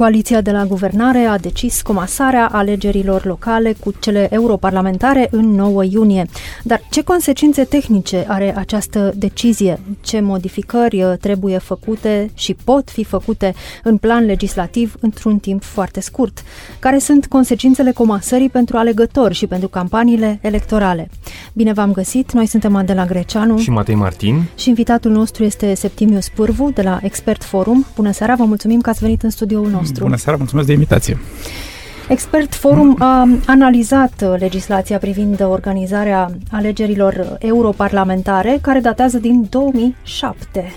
Coaliția de la guvernare a decis comasarea alegerilor locale cu cele europarlamentare în 9 iunie. Dar ce consecințe tehnice are această decizie? Ce modificări uh, trebuie făcute și pot fi făcute în plan legislativ într-un timp foarte scurt? Care sunt consecințele comasării pentru alegători și pentru campaniile electorale? Bine v-am găsit, noi suntem Adela Greceanu și Matei Martin și invitatul nostru este Septimius Pârvu de la Expert Forum. Bună seara, vă mulțumim că ați venit în studioul nostru nostru. Bună seara, mulțumesc de invitație. Expert Forum a analizat uh, legislația privind organizarea alegerilor europarlamentare, care datează din 2007.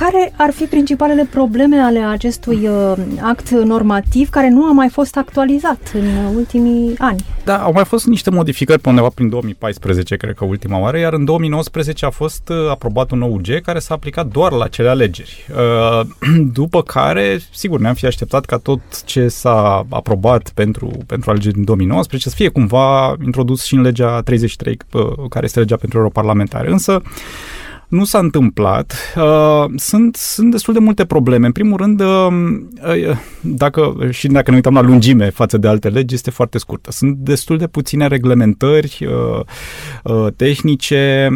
Care ar fi principalele probleme ale acestui uh, act normativ care nu a mai fost actualizat în ultimii ani? Da, au mai fost niște modificări pe undeva prin 2014, cred că ultima oară, iar în 2019 a fost uh, aprobat un nou UG care s-a aplicat doar la cele alegeri. Uh, după care, sigur, ne-am fi așteptat ca tot ce s-a aprobat pentru, pentru alegeri din 2019 să fie cumva introdus și în legea 33, uh, care este legea pentru europarlamentare. Însă, nu s-a întâmplat. Uh, sunt, sunt destul de multe probleme. În primul rând, uh, uh, dacă, și dacă ne uităm la lungime față de alte legi, este foarte scurtă. Sunt destul de puține reglementări tehnice,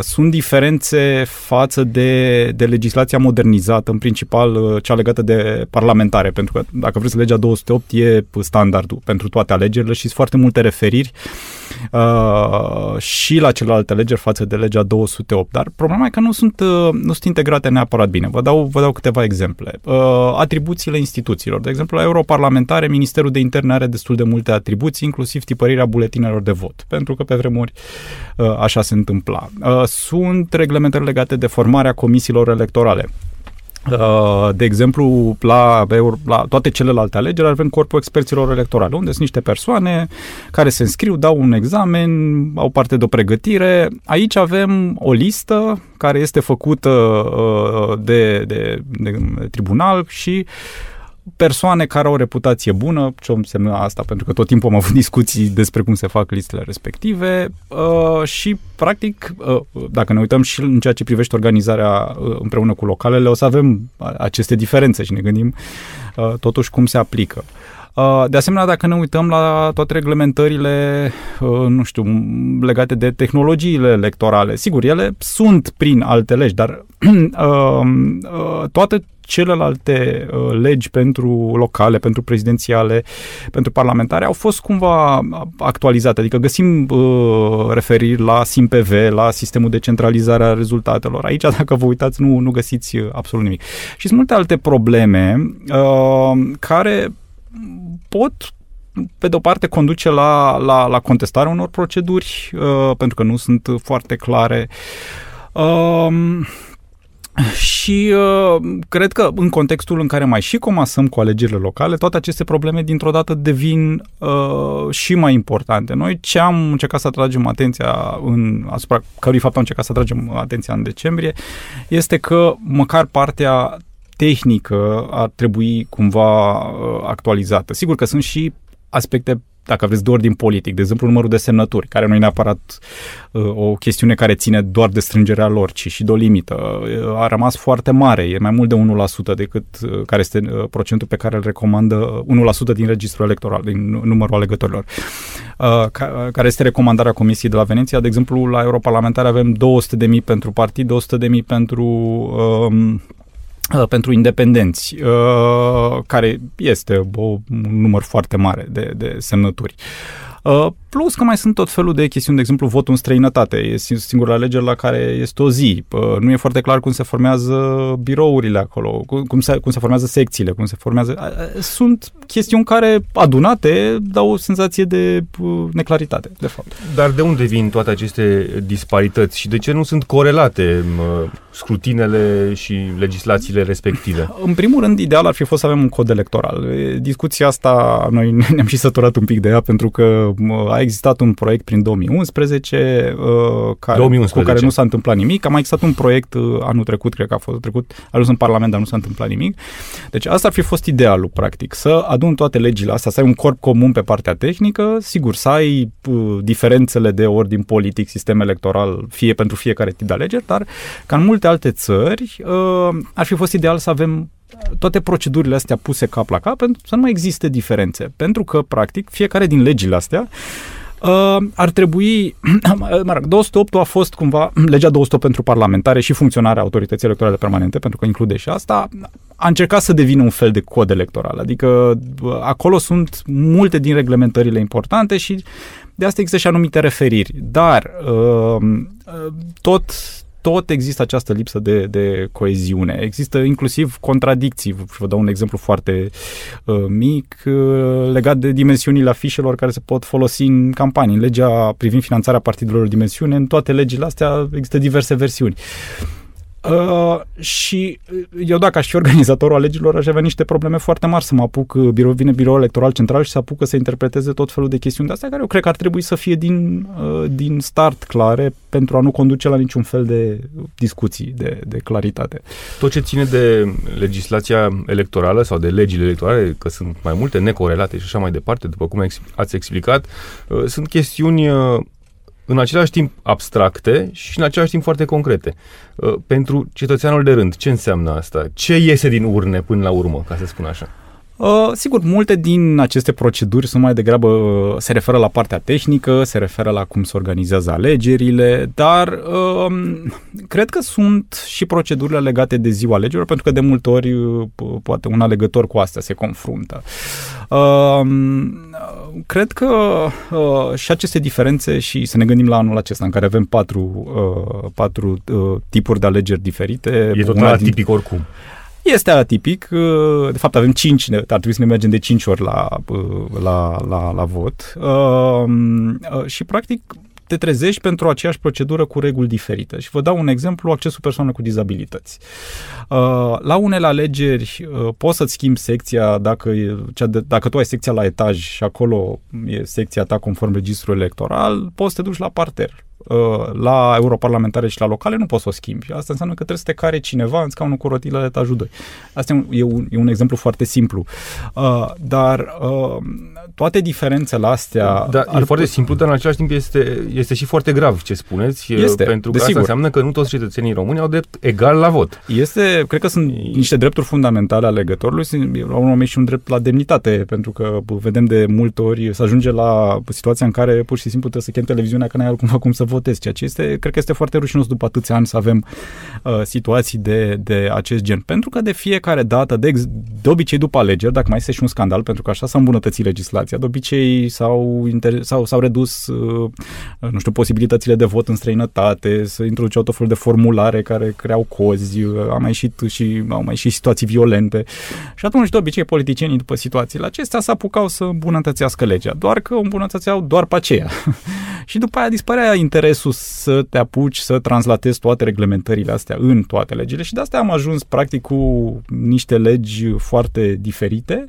sunt diferențe față de, de legislația modernizată, în principal cea legată de parlamentare, pentru că dacă vreți legea 208 e standardul pentru toate alegerile și sunt foarte multe referiri și la celelalte legeri față de legea 208. Dar Problema e că nu sunt, uh, nu sunt integrate neapărat bine. Vă dau, vă dau câteva exemple. Uh, atribuțiile instituțiilor. De exemplu, la europarlamentare, Ministerul de Interne are destul de multe atribuții, inclusiv tipărirea buletinelor de vot, pentru că pe vremuri uh, așa se întâmpla. Sunt reglementări legate de formarea comisiilor electorale. Uh, de exemplu, la, la toate celelalte alegeri avem corpul experților electorale, unde sunt niște persoane care se înscriu, dau un examen, au parte de o pregătire. Aici avem o listă care este făcută uh, de, de, de tribunal și persoane care au o reputație bună, ce înseamnă asta, pentru că tot timpul am avut discuții despre cum se fac listele respective uh, și, practic, uh, dacă ne uităm și în ceea ce privește organizarea uh, împreună cu localele, o să avem aceste diferențe și ne gândim uh, totuși cum se aplică. Uh, de asemenea, dacă ne uităm la toate reglementările, uh, nu știu, legate de tehnologiile electorale, sigur, ele sunt prin alte legi, dar uh, toate celelalte uh, legi pentru locale, pentru prezidențiale, pentru parlamentare au fost cumva actualizate, adică găsim uh, referiri la SIMPV, la sistemul de centralizare a rezultatelor. Aici, dacă vă uitați, nu, nu găsiți uh, absolut nimic. Și sunt multe alte probleme uh, care pot pe de o parte conduce la, la, la contestarea unor proceduri uh, pentru că nu sunt foarte clare. Uh, și uh, cred că în contextul în care mai și comasăm cu alegerile locale, toate aceste probleme dintr-o dată devin uh, și mai importante. Noi ce am încercat să atragem atenția în, asupra cărui fapt am încercat să atragem atenția în decembrie, este că măcar partea tehnică ar trebui cumva uh, actualizată. Sigur că sunt și aspecte dacă vreți, de ordin politic, de exemplu numărul de semnături, care nu e neapărat uh, o chestiune care ține doar de strângerea lor, ci și de o limită, uh, a rămas foarte mare, e mai mult de 1% decât uh, care este uh, procentul pe care îl recomandă 1% din registrul electoral, din numărul alegătorilor. Uh, ca, care este recomandarea Comisiei de la Veneția, de exemplu, la europarlamentare avem 200.000 pentru partid, 200.000 pentru uh, Uh, pentru independenți, uh, care este o, un număr foarte mare de, de semnături. Uh, plus că mai sunt tot felul de chestiuni, de exemplu, votul în străinătate. E singura alegere la care este o zi. Nu e foarte clar cum se formează birourile acolo, cum se, cum se formează secțiile, cum se formează... Sunt chestiuni care, adunate, dau o senzație de neclaritate, de fapt. Dar de unde vin toate aceste disparități și de ce nu sunt corelate scrutinele și legislațiile respective? În primul rând, ideal ar fi fost să avem un cod electoral. Discuția asta, noi ne-am și săturat un pic de ea pentru că a existat un proiect prin 2011, care, 2011. cu care nu s-a întâmplat nimic. A mai existat un proiect anul trecut, cred că a fost trecut, a ajuns în Parlament, dar nu s-a întâmplat nimic. Deci asta ar fi fost idealul, practic, să adun toate legile astea, să ai un corp comun pe partea tehnică, sigur, să ai diferențele de ordin politic, sistem electoral, fie pentru fiecare tip de alegeri, dar ca în multe alte țări, ar fi fost ideal să avem toate procedurile astea puse cap la cap pentru să nu mai existe diferențe. Pentru că, practic, fiecare din legile astea Uh, ar trebui, mă rog, 208 a fost cumva legea 208 pentru parlamentare și funcționarea autorității electorale permanente, pentru că include și asta, a încercat să devină un fel de cod electoral. Adică acolo sunt multe din reglementările importante și de asta există și anumite referiri. Dar uh, tot tot există această lipsă de, de coeziune. Există inclusiv contradicții. Vă dau un exemplu foarte uh, mic uh, legat de dimensiunile afișelor care se pot folosi în campanii. În legea privind finanțarea partidelor dimensiune, în toate legile astea există diverse versiuni. Uh, Uh, și eu dacă aș fi organizatorul alegerilor aș avea niște probleme foarte mari să mă apuc, uh, birou, vine biroul electoral central și să apucă să interpreteze tot felul de chestiuni de astea care eu cred că ar trebui să fie din, uh, din start clare pentru a nu conduce la niciun fel de discuții de, de claritate. Tot ce ține de legislația electorală sau de legile electorale, că sunt mai multe necorelate și așa mai departe, după cum ați explicat, uh, sunt chestiuni uh, în același timp abstracte și în același timp foarte concrete. Uh, pentru cetățeanul de rând, ce înseamnă asta? Ce iese din urne până la urmă, ca să spun așa? Uh, sigur, multe din aceste proceduri sunt mai degrabă, uh, se referă la partea tehnică, se referă la cum se organizează alegerile, dar uh, cred că sunt și procedurile legate de ziua alegerilor, pentru că de multe ori uh, poate un alegător cu astea se confruntă. Uh, cred că uh, și aceste diferențe și să ne gândim la anul acesta în care avem patru, uh, patru uh, tipuri de alegeri diferite. E total atipic din... oricum. Este atipic. Uh, de fapt, avem 5, ar trebui să ne mergem de 5 ori la, uh, la, la, la vot. Uh, și, practic, te trezești pentru aceeași procedură cu reguli diferite. Și vă dau un exemplu, accesul persoanelor cu dizabilități. La unele alegeri poți să-ți schimbi secția dacă, cea de, dacă tu ai secția la etaj și acolo e secția ta conform registrului electoral, poți să te duci la parter Uh, la europarlamentare și la locale nu poți să o schimbi. Asta înseamnă că trebuie să te care cineva în scaunul cu rotilă de etajul 2. Asta e un, e un, e un exemplu foarte simplu. Uh, dar uh, toate diferențele astea... Da, ar e foarte simplu, dar în același timp este, este și foarte grav ce spuneți, este, pentru că asta înseamnă că nu toți cetățenii români au drept egal la vot. Este, cred că sunt niște drepturi fundamentale ale legătorului, la un moment și un drept la demnitate, pentru că vedem de multe ori să ajunge la situația în care pur și simplu trebuie să chem televiziunea că n-ai altcumva cum să votezi, ceea ce este, cred că este foarte rușinos după atâția ani să avem uh, situații de, de acest gen. Pentru că de fiecare dată, de, de obicei după alegeri, dacă mai este și un scandal, pentru că așa s-a îmbunătățit legislația, de obicei s-au, inter, s-au, s-au redus, uh, nu știu, posibilitățile de vot în străinătate, să introduceau tot felul de formulare care creau cozi, uh, au mai ieșit și, au mai ieșit situații violente. Și atunci, de obicei, politicienii după situațiile acestea s apucau să îmbunătățească legea, doar că o îmbunătățeau doar pe aceea. și după aia dispărea interesul să te apuci să translatezi toate reglementările astea în toate legile și de asta am ajuns practic cu niște legi foarte diferite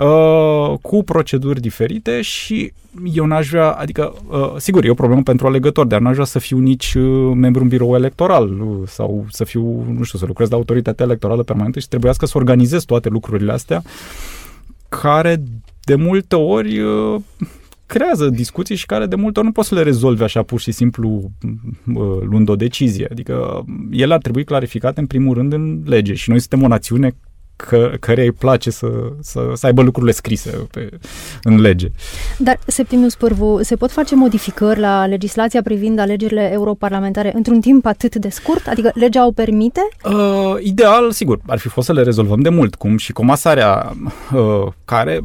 Uh, cu proceduri diferite și eu n-aș vrea, adică, uh, sigur, e o problemă pentru alegător, dar n-aș vrea să fiu nici uh, membru în birou electoral uh, sau să fiu, nu știu, să lucrez la autoritatea electorală permanentă și trebuiască să organizez toate lucrurile astea care de multe ori uh, creează discuții și care de multe ori nu poți să le rezolvi așa pur și simplu luând o decizie. Adică ele ar trebui clarificate în primul rând în lege și noi suntem o națiune că, care îi place să, să, să aibă lucrurile scrise pe, în lege. Dar, Septimius Pârvu, se pot face modificări la legislația privind alegerile europarlamentare într-un timp atât de scurt? Adică legea o permite? Uh, ideal, sigur, ar fi fost să le rezolvăm de mult, cum și comasarea uh, care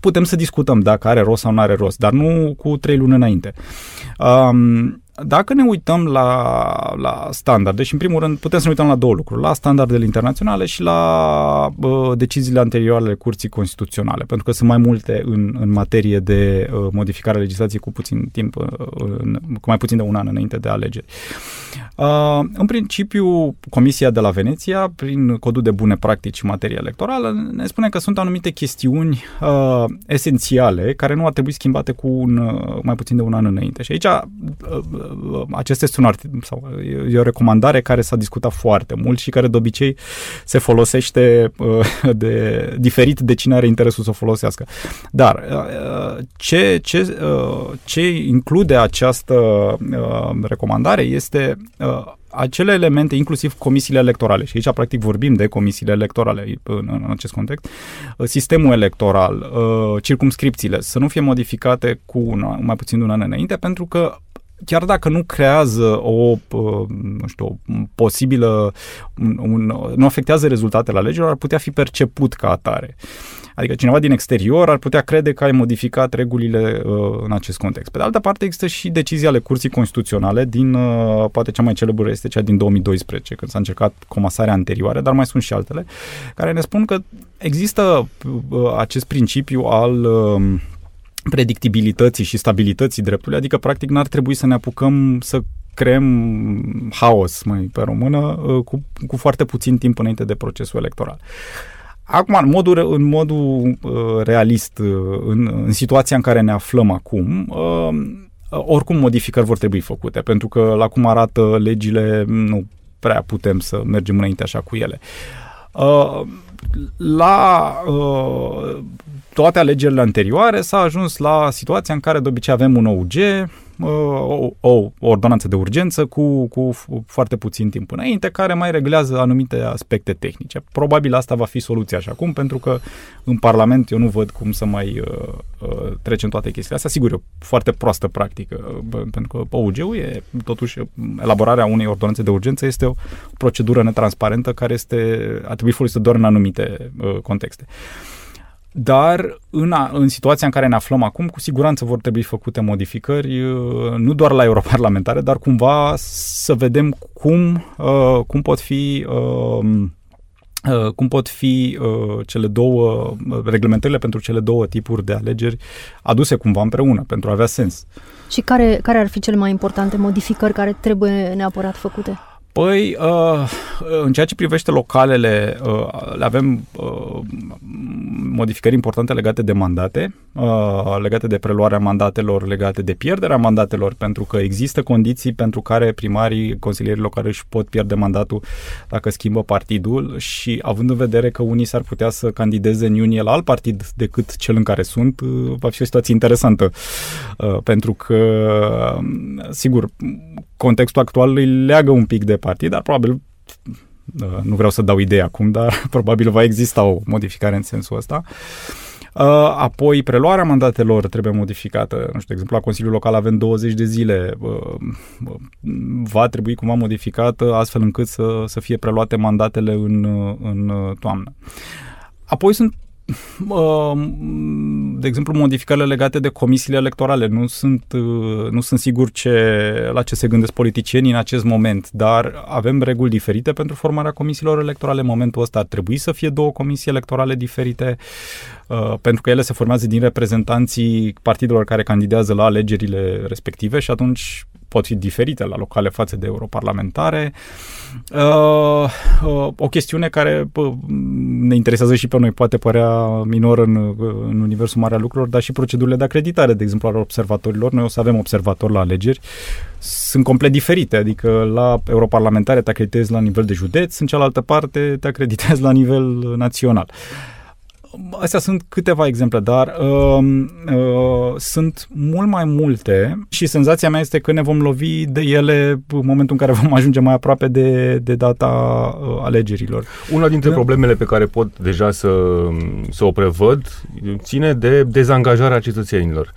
putem să discutăm dacă are rost sau nu are rost, dar nu cu trei luni înainte. Um, dacă ne uităm la, la standarde, și în primul rând putem să ne uităm la două lucruri, la standardele internaționale și la uh, deciziile anterioare ale Curții Constituționale, pentru că sunt mai multe în, în materie de uh, modificare a legislației cu puțin timp, uh, în, cu mai puțin de un an înainte de alegeri. Uh, în principiu, Comisia de la Veneția, prin codul de bune practici în materie electorală, ne spune că sunt anumite chestiuni uh, esențiale care nu ar trebui schimbate cu un, uh, mai puțin de un an înainte. Și aici, uh, uh, acesta este un art- sau e o recomandare care s-a discutat foarte mult și care de obicei se folosește uh, de diferit de cine are interesul să o folosească. Dar uh, ce, ce, uh, ce include această uh, recomandare este uh, acele elemente, inclusiv comisiile electorale, și aici practic vorbim de comisiile electorale în, în acest context, uh, sistemul electoral, uh, circumscripțiile, să nu fie modificate cu una, mai puțin de un an înainte, pentru că chiar dacă nu creează o, nu știu, o posibilă, un, un, nu afectează rezultatele alegerilor, ar putea fi perceput ca atare. Adică cineva din exterior ar putea crede că ai modificat regulile uh, în acest context. Pe de altă parte, există și decizia ale Curții Constituționale din, uh, poate cea mai celebră este cea din 2012, când s-a încercat comasarea anterioară, dar mai sunt și altele, care ne spun că există uh, acest principiu al uh, predictibilității și stabilității dreptului, adică practic n-ar trebui să ne apucăm să creăm haos, mai pe română, uh, cu, cu foarte puțin timp înainte de procesul electoral. Acum, în modul, în modul uh, realist, uh, în, în situația în care ne aflăm acum, uh, oricum modificări vor trebui făcute, pentru că la cum arată legile, nu prea putem să mergem înainte așa cu ele. Uh, la uh, toate alegerile anterioare s-a ajuns la situația în care de obicei avem un OUG, o, o ordonanță de urgență cu, cu foarte puțin timp înainte, care mai reglează anumite aspecte tehnice. Probabil asta va fi soluția și acum, pentru că în Parlament eu nu văd cum să mai uh, uh, trecem toate chestiile astea. Sigur, e o foarte proastă practică, uh, pentru că OUG-ul e, totuși, elaborarea unei ordonanțe de urgență este o procedură netransparentă care este, a trebuit folosită doar în anumite uh, contexte. Uh, dar în, a, în situația în care ne aflăm acum, cu siguranță vor trebui făcute modificări, uh, nu doar la europarlamentare, dar cumva să vedem cum, uh, cum pot fi uh, cum pot fi cele două reglementările pentru cele două tipuri de alegeri aduse cumva împreună pentru a avea sens. Și care, care ar fi cele mai importante modificări care trebuie neapărat făcute? Păi, uh, în ceea ce privește localele, uh, le avem uh, modificări importante legate de mandate, uh, legate de preluarea mandatelor, legate de pierderea mandatelor, pentru că există condiții pentru care primarii, consilierii locale își pot pierde mandatul dacă schimbă partidul și având în vedere că unii s-ar putea să candideze în iunie la alt partid decât cel în care sunt, uh, va fi o situație interesantă, uh, pentru că, sigur, contextul actual îi leagă un pic de partid, dar probabil uh, nu vreau să dau idee acum, dar probabil va exista o modificare în sensul ăsta. Uh, apoi, preluarea mandatelor trebuie modificată. Nu știu, de exemplu, la Consiliul Local avem 20 de zile. Uh, va trebui cumva modificată astfel încât să, să fie preluate mandatele în, în toamnă. Apoi sunt de exemplu, modificările legate de comisiile electorale. Nu sunt, uh, nu sunt sigur ce, la ce se gândesc politicienii în acest moment, dar avem reguli diferite pentru formarea comisiilor electorale. În momentul ăsta ar trebui să fie două comisii electorale diferite, uh, pentru că ele se formează din reprezentanții partidelor care candidează la alegerile respective și atunci pot fi diferite la locale față de europarlamentare. Uh, uh, o chestiune care uh, ne interesează și pe noi, poate părea minor în, în universul mare al lucrurilor, dar și procedurile de acreditare, de exemplu, al observatorilor. Noi o să avem observatori la alegeri. Sunt complet diferite, adică la europarlamentare te acreditezi la nivel de județ, în cealaltă parte te acreditezi la nivel național. Uh, Astea sunt câteva exemple, dar uh, uh, sunt mult mai multe și senzația mea este că ne vom lovi de ele în momentul în care vom ajunge mai aproape de, de data uh, alegerilor. Una dintre da. problemele pe care pot deja să, să o prevăd ține de dezangajarea cetățenilor.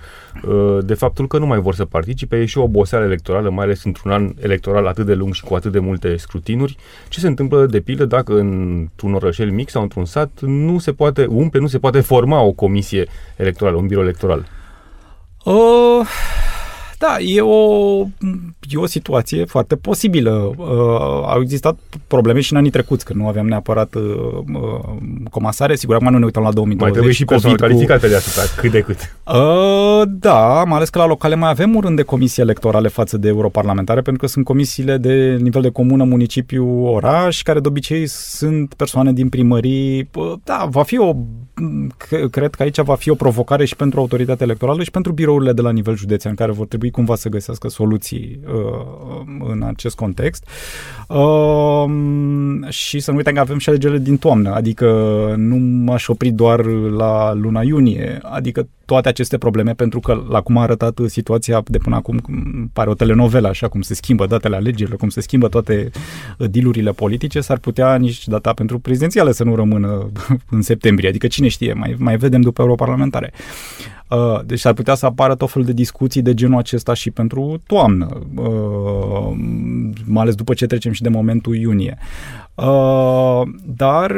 Uh, de faptul că nu mai vor să participe, e și o oboseală electorală, mai ales într-un an electoral atât de lung și cu atât de multe scrutinuri. Ce se întâmplă, de pildă, dacă într-un orășel mic sau într-un sat nu se poate umple, nu se poate forma o comisie electorală, un birou electoral? Uh, da, e o, e o situație foarte posibilă. Uh, au existat probleme și în anii trecuți, când nu aveam neapărat uh, uh, comasare. Sigur, acum nu ne uităm la 2020. Mai trebuie și personal cu... calificat pe deasupra, cât de cât. Uh, da, mai ales că la locale mai avem un rând de comisii electorale față de europarlamentare, pentru că sunt comisiile de nivel de comună, municipiu, oraș, care de obicei sunt persoane din primării. Da, va fi o cred că aici va fi o provocare și pentru autoritatea electorală și pentru birourile de la nivel județean, care vor trebui cumva să găsească soluții uh, în acest context. Uh, și să nu uităm că avem și alegerile din toamnă, adică nu m-aș opri doar la luna iunie, adică toate aceste probleme, pentru că la cum a arătat situația de până acum, pare o telenovelă, așa cum se schimbă datele alegerilor, cum se schimbă toate dilurile politice, s-ar putea nici data pentru prezidențiale să nu rămână în septembrie. Adică cine știe, mai, mai vedem după europarlamentare. Uh, deci s-ar putea să apară tot fel de discuții de genul acesta și pentru toamnă, uh, mai ales după ce trecem și de momentul iunie. Uh, dar,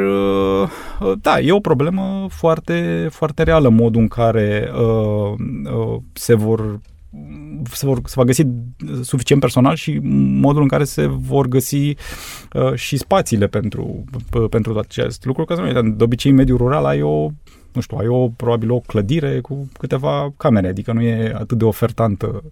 da, e o problemă foarte, foarte reală modul în care se vor se, vor, se va găsi suficient personal și modul în care se vor găsi uh, și spațiile pentru, pentru acest lucru. Că de obicei în mediul rural ai o nu știu, ai o, probabil o clădire cu câteva camere, adică nu e atât de ofertantă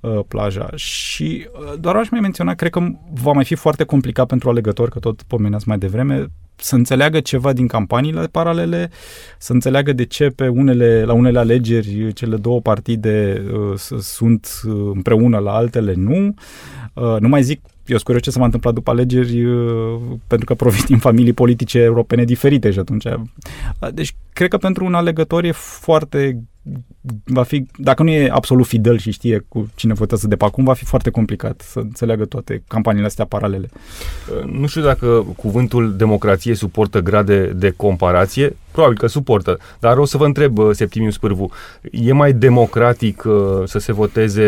uh, plaja. Și uh, doar aș mai menționa, cred că va mai fi foarte complicat pentru alegători, că tot pomeneați mai devreme, să înțeleagă ceva din campaniile paralele, să înțeleagă de ce pe unele, la unele alegeri cele două partide uh, sunt uh, împreună, la altele nu. Uh, nu mai zic eu sunt curios ce se va întâmpla după alegeri, uh, pentru că provin din familii politice europene diferite și atunci. Uh, deci, cred că pentru un alegător e foarte va fi, dacă nu e absolut fidel și știe cu cine votează de pe acum, va fi foarte complicat să înțeleagă toate campaniile astea paralele. Nu știu dacă cuvântul democrație suportă grade de comparație, probabil că suportă, dar o să vă întreb, Septimiu Spârvu, e mai democratic uh, să se voteze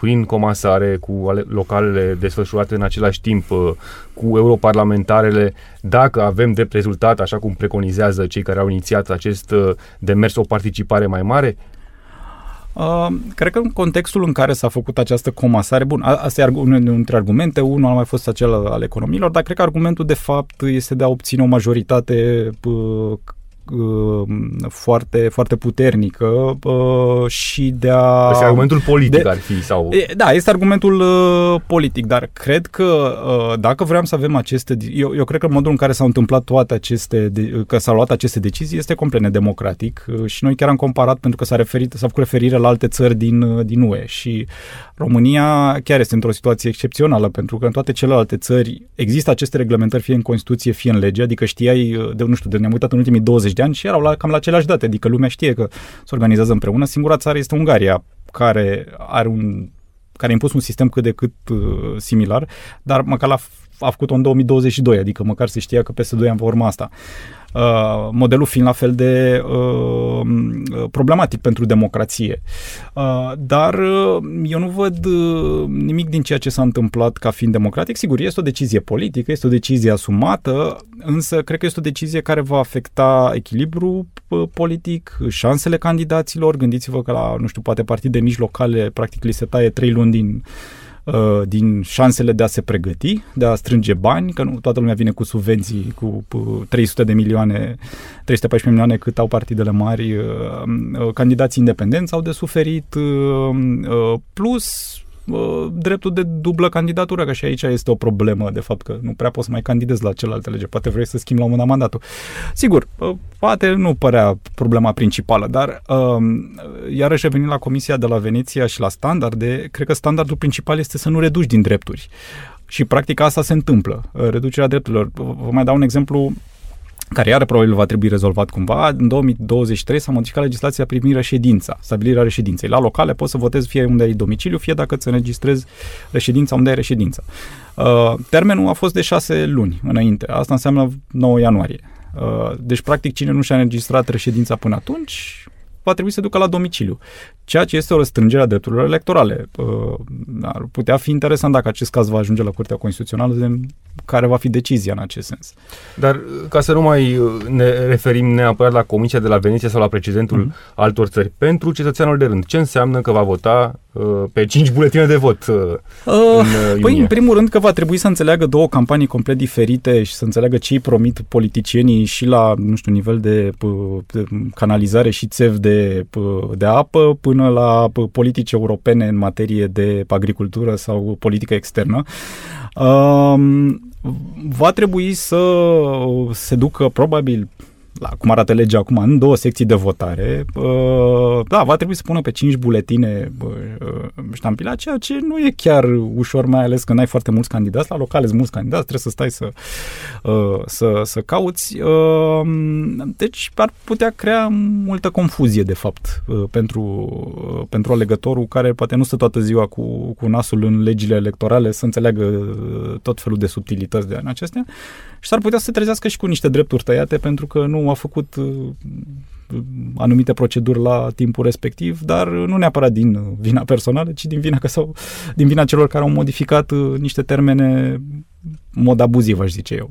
prin comasare cu localele desfășurate în același timp uh, cu europarlamentarele dacă avem drept rezultat, așa cum preconizează cei care au inițiat acest uh, demers, o participare mai mare? Uh, cred că în contextul în care s-a făcut această comasare, bun, asta e unul dintre argumente, unul a mai fost acela al economiilor, dar cred că argumentul de fapt este de a obține o majoritate uh, Uh, foarte, foarte puternică uh, și de a... Este argumentul politic de, ar fi sau... Da, este argumentul uh, politic, dar cred că dacă vrem să avem aceste... Eu, eu cred că modul în care s-au întâmplat toate aceste... De, că s-au luat aceste decizii este complet nedemocratic și noi chiar am comparat pentru că s-a, referit, s-a făcut referire la alte țări din, din UE și România chiar este într-o situație excepțională pentru că în toate celelalte țări există aceste reglementări fie în Constituție, fie în lege, adică știai, de, nu știu, de ne-am uitat în ultimii 20 de ani și erau la, cam la aceleași date, adică lumea știe că se organizează împreună. Singura țară este Ungaria, care are un care a impus un sistem cât de cât uh, similar, dar măcar la, a făcut-o în 2022, adică măcar se știa că peste 2 ani va urma asta. Uh, modelul fiind la fel de uh, problematic pentru democrație. Uh, dar uh, eu nu văd uh, nimic din ceea ce s-a întâmplat ca fiind democratic. Sigur, este o decizie politică, este o decizie asumată, însă cred că este o decizie care va afecta echilibru uh, politic, șansele candidaților. Gândiți-vă că la, nu știu, poate partide mici locale, practic li se taie trei luni din Uh, din șansele de a se pregăti, de a strânge bani, că nu toată lumea vine cu subvenții cu 300 de milioane, 314 milioane cât au partidele mari, uh, uh, candidații independenți au de suferit, plus dreptul de dublă candidatură, că și aici este o problemă, de fapt, că nu prea poți să mai candidezi la celelalte lege. Poate vrei să schimbi la un mandatul. Sigur, poate nu părea problema principală, dar iarăși revenind la Comisia de la Veneția și la standarde, cred că standardul principal este să nu reduci din drepturi. Și practic asta se întâmplă, reducerea drepturilor. Vă mai dau un exemplu care iară probabil va trebui rezolvat cumva. În 2023 s-a modificat legislația privind reședința, stabilirea reședinței. La locale poți să votezi fie unde ai domiciliu, fie dacă îți înregistrezi reședința unde ai reședința. Uh, termenul a fost de șase luni înainte. Asta înseamnă 9 ianuarie. Uh, deci, practic, cine nu și-a înregistrat reședința până atunci, va trebui să ducă la domiciliu, ceea ce este o restrângere a drepturilor electorale. Ar putea fi interesant dacă acest caz va ajunge la Curtea Constituțională, de care va fi decizia în acest sens. Dar ca să nu mai ne referim neapărat la Comisia de la Veneția sau la precedentul mm-hmm. altor țări, pentru cetățeanul de rând, ce înseamnă că va vota uh, pe 5 buletine de vot uh, uh, în uh, Păi, în primul rând că va trebui să înțeleagă două campanii complet diferite și să înțeleagă ce îi promit politicienii și la, nu știu, nivel de, de canalizare și țev de, de apă până la politici europene în materie de agricultură sau politică externă. Um, va trebui să se ducă probabil la cum arată legea acum, în două secții de votare, uh, da, va trebui să pună pe cinci buletine uh, ștampila, ceea ce nu e chiar ușor, mai ales când ai foarte mulți candidați. La locale sunt mulți candidați, trebuie să stai să, uh, să, să cauți. Deci ar putea crea multă confuzie, de fapt, pentru, pentru alegătorul care poate nu stă toată ziua cu, cu nasul în legile electorale să înțeleagă tot felul de subtilități de acestea și s-ar putea să se trezească și cu niște drepturi tăiate pentru că nu a făcut uh, anumite proceduri la timpul respectiv, dar nu neapărat din vina personală, ci din vina, că sau, din vina celor care au modificat uh, niște termene mod abuziv, aș zice eu.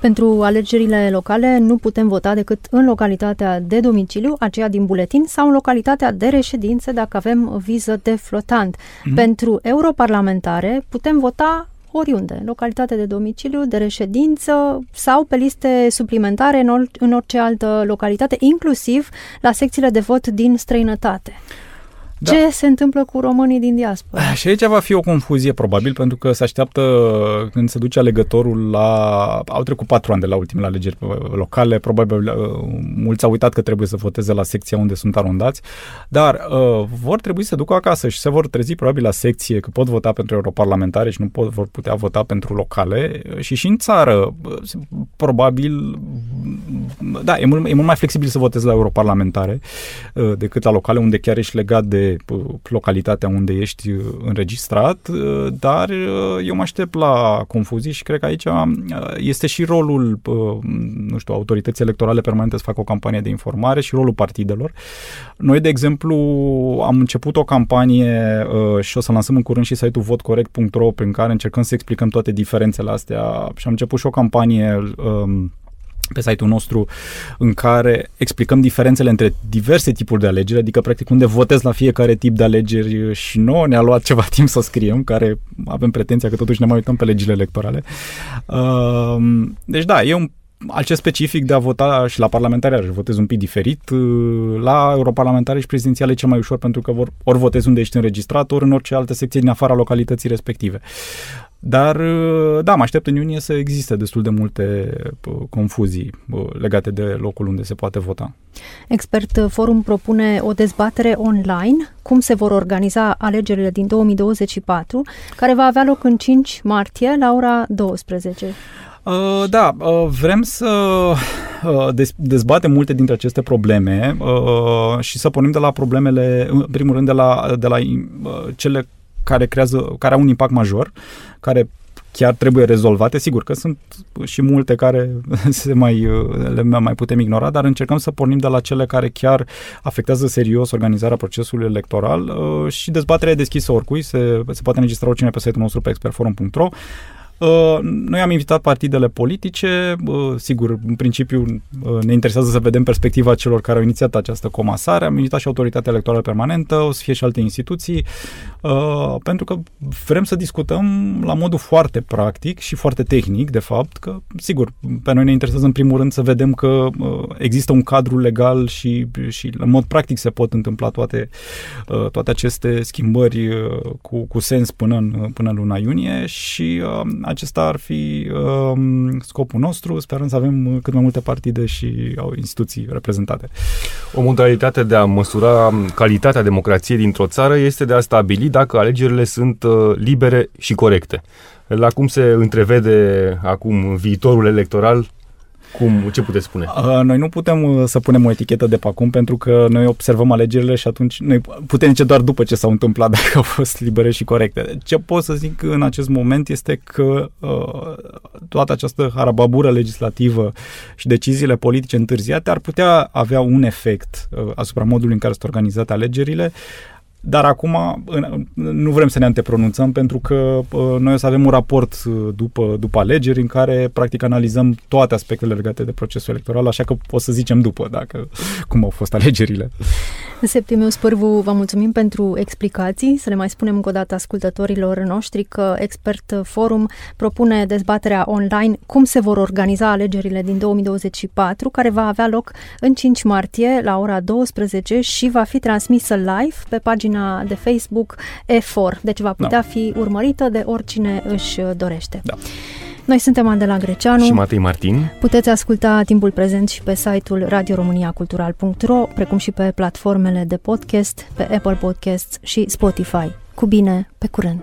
Pentru alegerile locale nu putem vota decât în localitatea de domiciliu, aceea din buletin, sau în localitatea de reședință dacă avem viză de flotant. Mm-hmm. Pentru europarlamentare putem vota oriunde, localitate de domiciliu, de reședință sau pe liste suplimentare în, or- în orice altă localitate, inclusiv la secțiile de vot din străinătate. Da. Ce se întâmplă cu românii din diaspora? Și aici va fi o confuzie, probabil, pentru că se așteaptă când se duce alegătorul la... Au trecut patru ani de la ultimele alegeri locale, probabil uh, mulți au uitat că trebuie să voteze la secția unde sunt arondați, dar uh, vor trebui să ducă acasă și se vor trezi probabil la secție că pot vota pentru europarlamentare și nu pot, vor putea vota pentru locale și și în țară, probabil, da, e mult, e mult mai flexibil să votezi la europarlamentare uh, decât la locale unde chiar ești legat de localitatea unde ești uh, înregistrat, uh, dar uh, eu mă aștept la confuzii și cred că aici este și rolul, nu știu, autorității electorale permanente să facă o campanie de informare și rolul partidelor. Noi, de exemplu, am început o campanie și o să lansăm în curând și site-ul votcorect.ro prin care încercăm să explicăm toate diferențele astea și am început și o campanie um, pe site-ul nostru în care explicăm diferențele între diverse tipuri de alegeri, adică practic unde votez la fiecare tip de alegeri și nouă ne-a luat ceva timp să scriem, care avem pretenția că totuși ne mai uităm pe legile electorale. Ehm, deci da, e un acest specific de a vota și la parlamentare, aș votez un pic diferit. La europarlamentare și prezidențiale e cel mai ușor pentru că vor, ori votezi unde ești înregistrat, ori în orice altă secție din afara localității respective. Dar, uh, da, mă aștept în iunie să existe destul de multe uh, confuzii uh, legate de locul unde se poate vota. Expert Forum propune o dezbatere online, cum se vor organiza alegerile din 2024, care va avea loc în 5 martie la ora 12. Uh, da, uh, vrem să uh, dezbatem multe dintre aceste probleme uh, și să pornim de la problemele, în primul rând de la, de la uh, cele care creează, care au un impact major, care chiar trebuie rezolvate. Sigur că sunt și multe care se mai, le mai putem ignora, dar încercăm să pornim de la cele care chiar afectează serios organizarea procesului electoral uh, și dezbaterea e deschisă oricui, se, se poate înregistra oricine pe site-ul nostru pe expertforum.ro Uh, noi am invitat partidele politice, uh, sigur, în principiu uh, ne interesează să vedem perspectiva celor care au inițiat această comasare, am invitat și autoritatea electorală permanentă, o să fie și alte instituții, pentru că vrem să discutăm la modul foarte practic și foarte tehnic, de fapt, că, sigur, pe noi ne interesează în primul rând să vedem că există un cadru legal și, și în mod practic se pot întâmpla toate, toate aceste schimbări cu, cu sens până în, până în luna iunie și acesta ar fi um, scopul nostru, sperăm să avem cât mai multe partide și au instituții reprezentate. O modalitate de a măsura calitatea democrației dintr-o țară este de a stabili dacă alegerile sunt uh, libere și corecte. La cum se întrevede acum viitorul electoral Cum, ce puteți spune? Uh, noi nu putem uh, să punem o etichetă de pe acum pentru că noi observăm alegerile și atunci noi putem zice doar după ce s-au întâmplat dacă au fost libere și corecte. Ce pot să zic în acest moment este că uh, toată această harababură legislativă și deciziile politice întârziate ar putea avea un efect uh, asupra modului în care sunt organizate alegerile, dar acum nu vrem să ne antepronunțăm pentru că uh, noi o să avem un raport uh, după, după alegeri în care practic analizăm toate aspectele legate de procesul electoral, așa că o să zicem după dacă cum au fost alegerile. Septimiu Spârvu, vă mulțumim pentru explicații. Să le mai spunem încă o dată ascultătorilor noștri că Expert Forum propune dezbaterea online cum se vor organiza alegerile din 2024, care va avea loc în 5 martie la ora 12 și va fi transmisă live pe pagina de Facebook E4, deci va putea da. fi urmărită de oricine își dorește. Da. Noi suntem Andela Greceanu și Matei Martin. Puteți asculta timpul prezent și pe site-ul radioromaniacultural.ro, precum și pe platformele de podcast, pe Apple Podcasts și Spotify. Cu bine, pe curând!